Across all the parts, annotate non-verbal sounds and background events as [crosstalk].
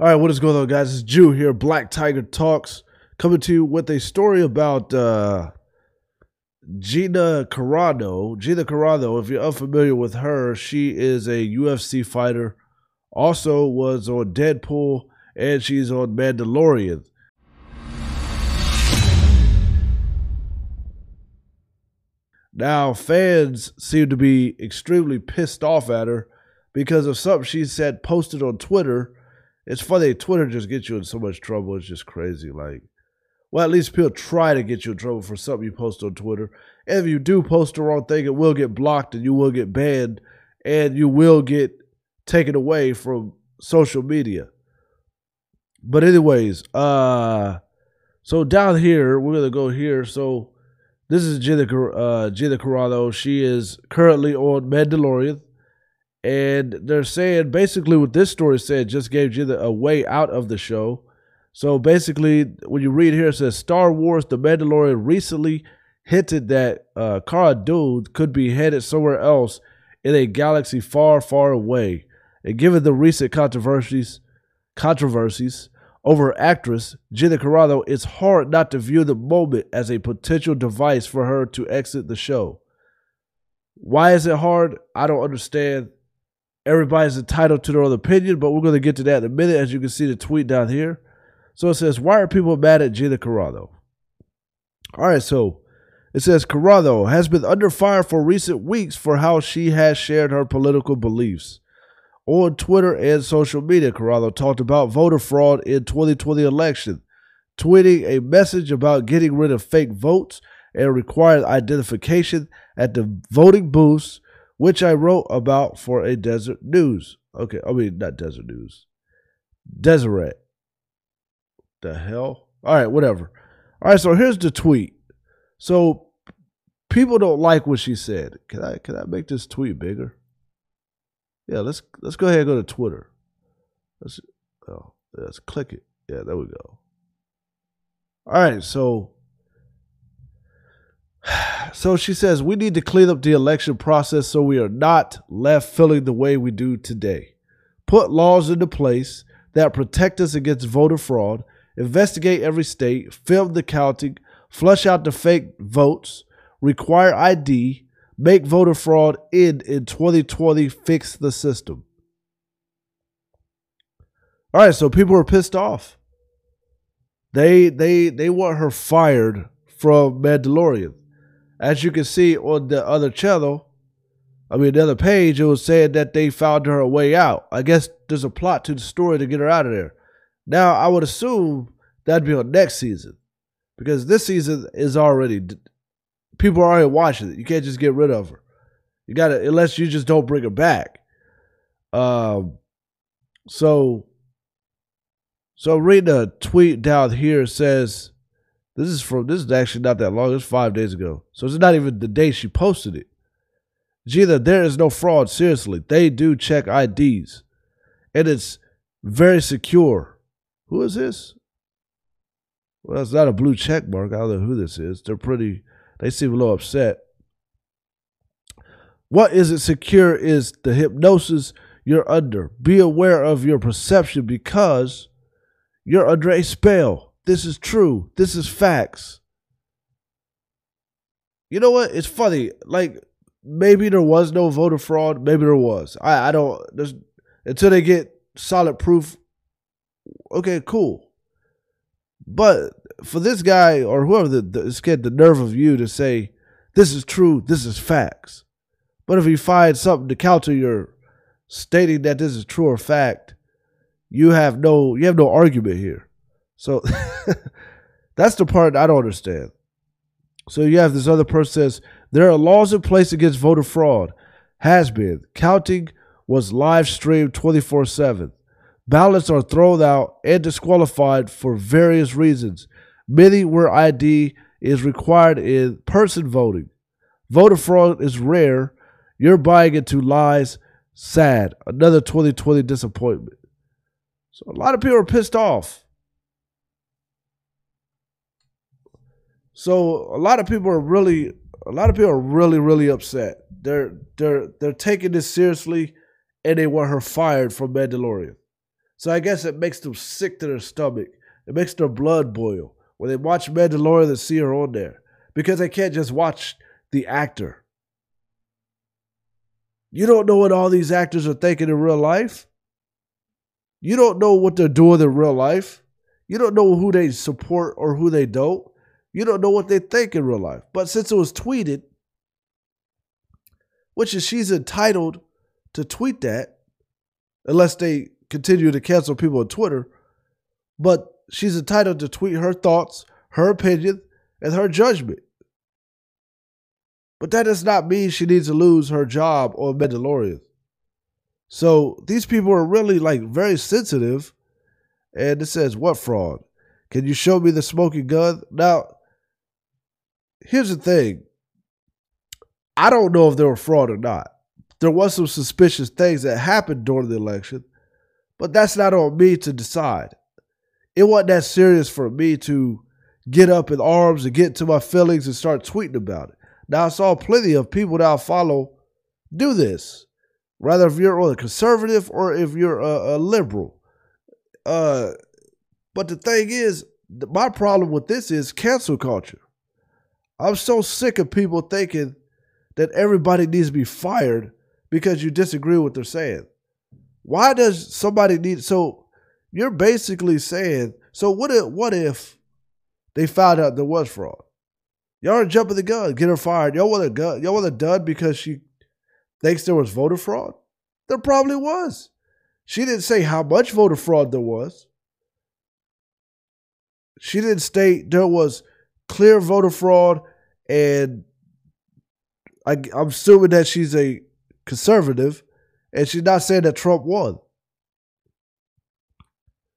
All right, what is going on, guys? It's Jew here, Black Tiger Talks, coming to you with a story about uh, Gina Carano. Gina Carano, if you're unfamiliar with her, she is a UFC fighter, also was on Deadpool, and she's on Mandalorian. Now, fans seem to be extremely pissed off at her because of something she said posted on Twitter it's funny. Twitter just gets you in so much trouble. It's just crazy. Like, well, at least people try to get you in trouble for something you post on Twitter. And if you do post the wrong thing, it will get blocked and you will get banned and you will get taken away from social media. But anyways, uh, so down here we're gonna go here. So this is Gina, uh, Carano. She is currently on Mandalorian. And they're saying basically what this story said just gave you the, a way out of the show. So basically, when you read here, it says Star Wars The Mandalorian recently hinted that uh, Cara Dune could be headed somewhere else in a galaxy far, far away. And given the recent controversies, controversies over actress Gina Carano, it's hard not to view the moment as a potential device for her to exit the show. Why is it hard? I don't understand. Everybody's entitled to their own opinion, but we're going to get to that in a minute. As you can see the tweet down here. So it says, Why are people mad at Gina Carano? All right, so it says Carano has been under fire for recent weeks for how she has shared her political beliefs. On Twitter and social media, Carano talked about voter fraud in 2020 election, tweeting a message about getting rid of fake votes and required identification at the voting booths which I wrote about for a Desert News. Okay, I mean, not Desert News. Deseret. The hell? All right, whatever. All right, so here's the tweet. So people don't like what she said. Can I can I make this tweet bigger? Yeah, let's let's go ahead and go to Twitter. Let's oh, let's click it. Yeah, there we go. All right, so [sighs] so she says, we need to clean up the election process so we are not left feeling the way we do today. Put laws into place that protect us against voter fraud, investigate every state, film the counting, flush out the fake votes, require ID, make voter fraud end in 2020, fix the system. All right, so people are pissed off. They they they want her fired from Mandalorian as you can see on the other channel, I mean, the other page, it was saying that they found her a way out. I guess there's a plot to the story to get her out of there. Now, I would assume that'd be on next season because this season is already, people are already watching it. You can't just get rid of her. You got to, unless you just don't bring her back. Um, so, so read a tweet down here says, this is from this is actually not that long. It's five days ago. So it's not even the day she posted it. Gina, there is no fraud. Seriously. They do check IDs. And it's very secure. Who is this? Well, it's not a blue check mark. I don't know who this is. They're pretty they seem a little upset. What isn't secure is the hypnosis you're under. Be aware of your perception because you're under a spell. This is true. This is facts. You know what? It's funny. Like maybe there was no voter fraud. Maybe there was. I I don't. There's until they get solid proof. Okay, cool. But for this guy or whoever the, the get the nerve of you to say this is true, this is facts. But if you find something to counter your stating that this is true or fact, you have no you have no argument here. So [laughs] that's the part I don't understand. So you have this other person says there are laws in place against voter fraud. Has been. Counting was live streamed 24 7. Ballots are thrown out and disqualified for various reasons. Many where ID is required in person voting. Voter fraud is rare. You're buying into lies. Sad. Another 2020 disappointment. So a lot of people are pissed off. So a lot of people are really a lot of people are really really upset. They're they're they're taking this seriously and they want her fired from Mandalorian. So I guess it makes them sick to their stomach. It makes their blood boil when they watch Mandalorian and see her on there because they can't just watch the actor. You don't know what all these actors are thinking in real life. You don't know what they're doing in real life. You don't know who they support or who they don't. You don't know what they think in real life. But since it was tweeted, which is she's entitled to tweet that, unless they continue to cancel people on Twitter, but she's entitled to tweet her thoughts, her opinion, and her judgment. But that does not mean she needs to lose her job on Mandalorian. So these people are really like very sensitive. And it says, What fraud? Can you show me the smoking gun? Now, here's the thing. I don't know if there were fraud or not. There was some suspicious things that happened during the election, but that's not on me to decide. It wasn't that serious for me to get up in arms and get to my feelings and start tweeting about it. Now I saw plenty of people that I follow do this. Rather if you're a conservative or if you're a, a liberal. Uh, but the thing is, my problem with this is cancel culture. I'm so sick of people thinking that everybody needs to be fired because you disagree with what they're saying. Why does somebody need so you're basically saying so what if what if they found out there was fraud? Y'all are jumping the gun, get her fired. Y'all want a gun y'all want her done because she thinks there was voter fraud? There probably was. She didn't say how much voter fraud there was. She didn't state there was clear voter fraud, and I, I'm assuming that she's a conservative, and she's not saying that Trump won.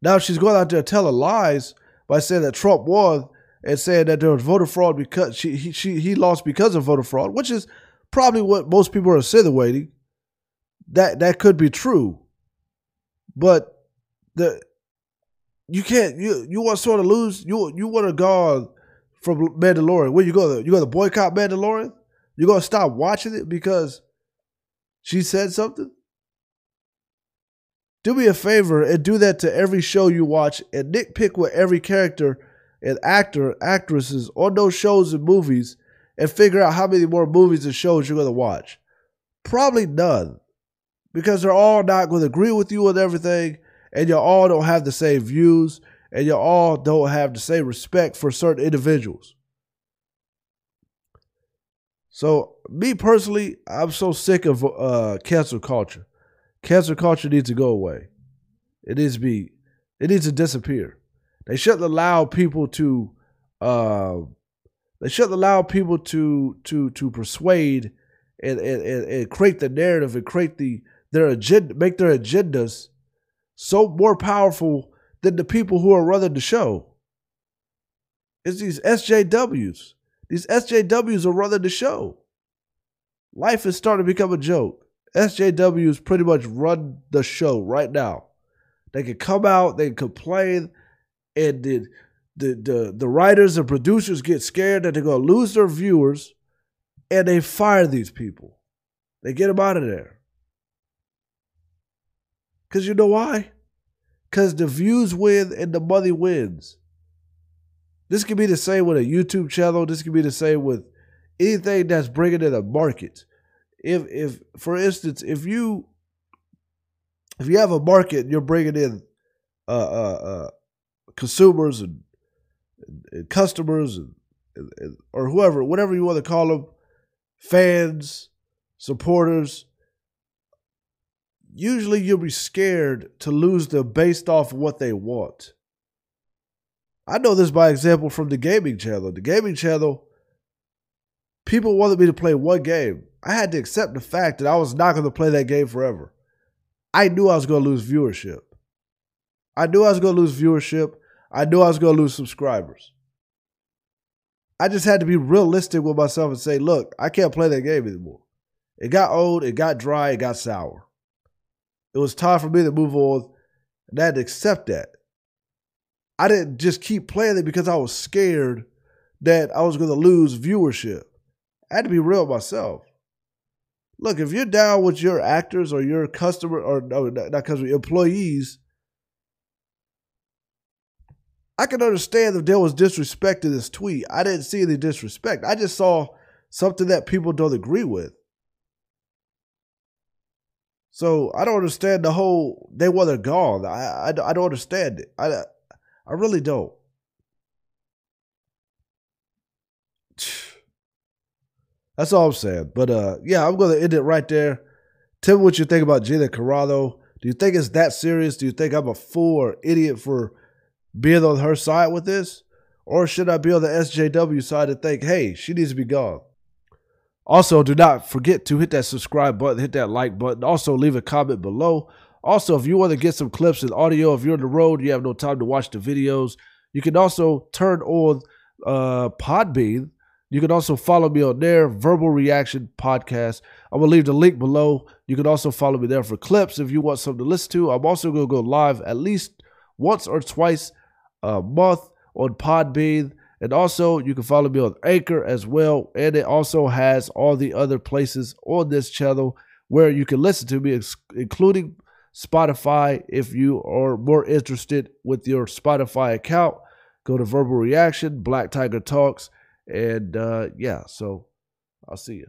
Now she's going out there telling lies by saying that Trump won and saying that there was voter fraud because she he, she he lost because of voter fraud, which is probably what most people are insinuating. That that could be true, but the you can't you you want to sort of lose you you want to go from Mandalorian. Where you go? You going to boycott Mandalorian? You gonna stop watching it because she said something? Do me a favor and do that to every show you watch and nitpick with every character and actor, actresses on those shows and movies and figure out how many more movies and shows you're gonna watch. Probably none. Because they're all not gonna agree with you on everything and you all don't have the same views, and you all don't have the same respect for certain individuals. So, me personally, I'm so sick of uh, cancel culture. Cancel culture needs to go away. It needs to be, it needs to disappear. They shouldn't allow people to, uh, they shouldn't allow people to to to persuade and, and, and create the narrative and create the their agenda, make their agendas so more powerful than the people who are running the show. It's these SJWs. These SJWs are running the show. Life is starting to become a joke. SJWs pretty much run the show right now. They can come out, they can complain, and the the the, the writers and producers get scared that they're gonna lose their viewers, and they fire these people. They get them out of there. Because you know why? Because the views win and the money wins. This could be the same with a YouTube channel. This could be the same with anything that's bringing in a market. If, if, for instance, if you if you have a market, you're bringing in uh, uh, uh, consumers and, and customers and, and, or whoever, whatever you want to call them, fans, supporters usually you'll be scared to lose them based off of what they want. I know this by example from the gaming channel. The gaming channel, people wanted me to play one game. I had to accept the fact that I was not going to play that game forever. I knew I was going to lose viewership. I knew I was going to lose viewership. I knew I was going to lose subscribers. I just had to be realistic with myself and say, look, I can't play that game anymore. It got old, it got dry, it got sour. It was time for me to move on, and I had to accept that. I didn't just keep playing it because I was scared that I was going to lose viewership. I had to be real myself. Look, if you're down with your actors or your customer or no, not customers, employees I can understand if there was disrespect to this tweet. I didn't see any disrespect. I just saw something that people don't agree with. So I don't understand the whole they want her gone. I, I, I don't understand it. I I really don't. [sighs] That's all I'm saying. But uh, yeah, I'm gonna end it right there. Tell me what you think about Gina Carano. Do you think it's that serious? Do you think I'm a fool or idiot for being on her side with this? Or should I be on the SJW side and think, hey, she needs to be gone? Also, do not forget to hit that subscribe button, hit that like button. Also, leave a comment below. Also, if you want to get some clips and audio, if you're on the road, you have no time to watch the videos, you can also turn on uh, Podbean. You can also follow me on there, Verbal Reaction Podcast. Going to leave the link below. You can also follow me there for clips if you want something to listen to. I'm also going to go live at least once or twice a month on Podbean. And also, you can follow me on Anchor as well. And it also has all the other places on this channel where you can listen to me, including Spotify. If you are more interested with your Spotify account, go to Verbal Reaction, Black Tiger Talks. And uh, yeah, so I'll see you.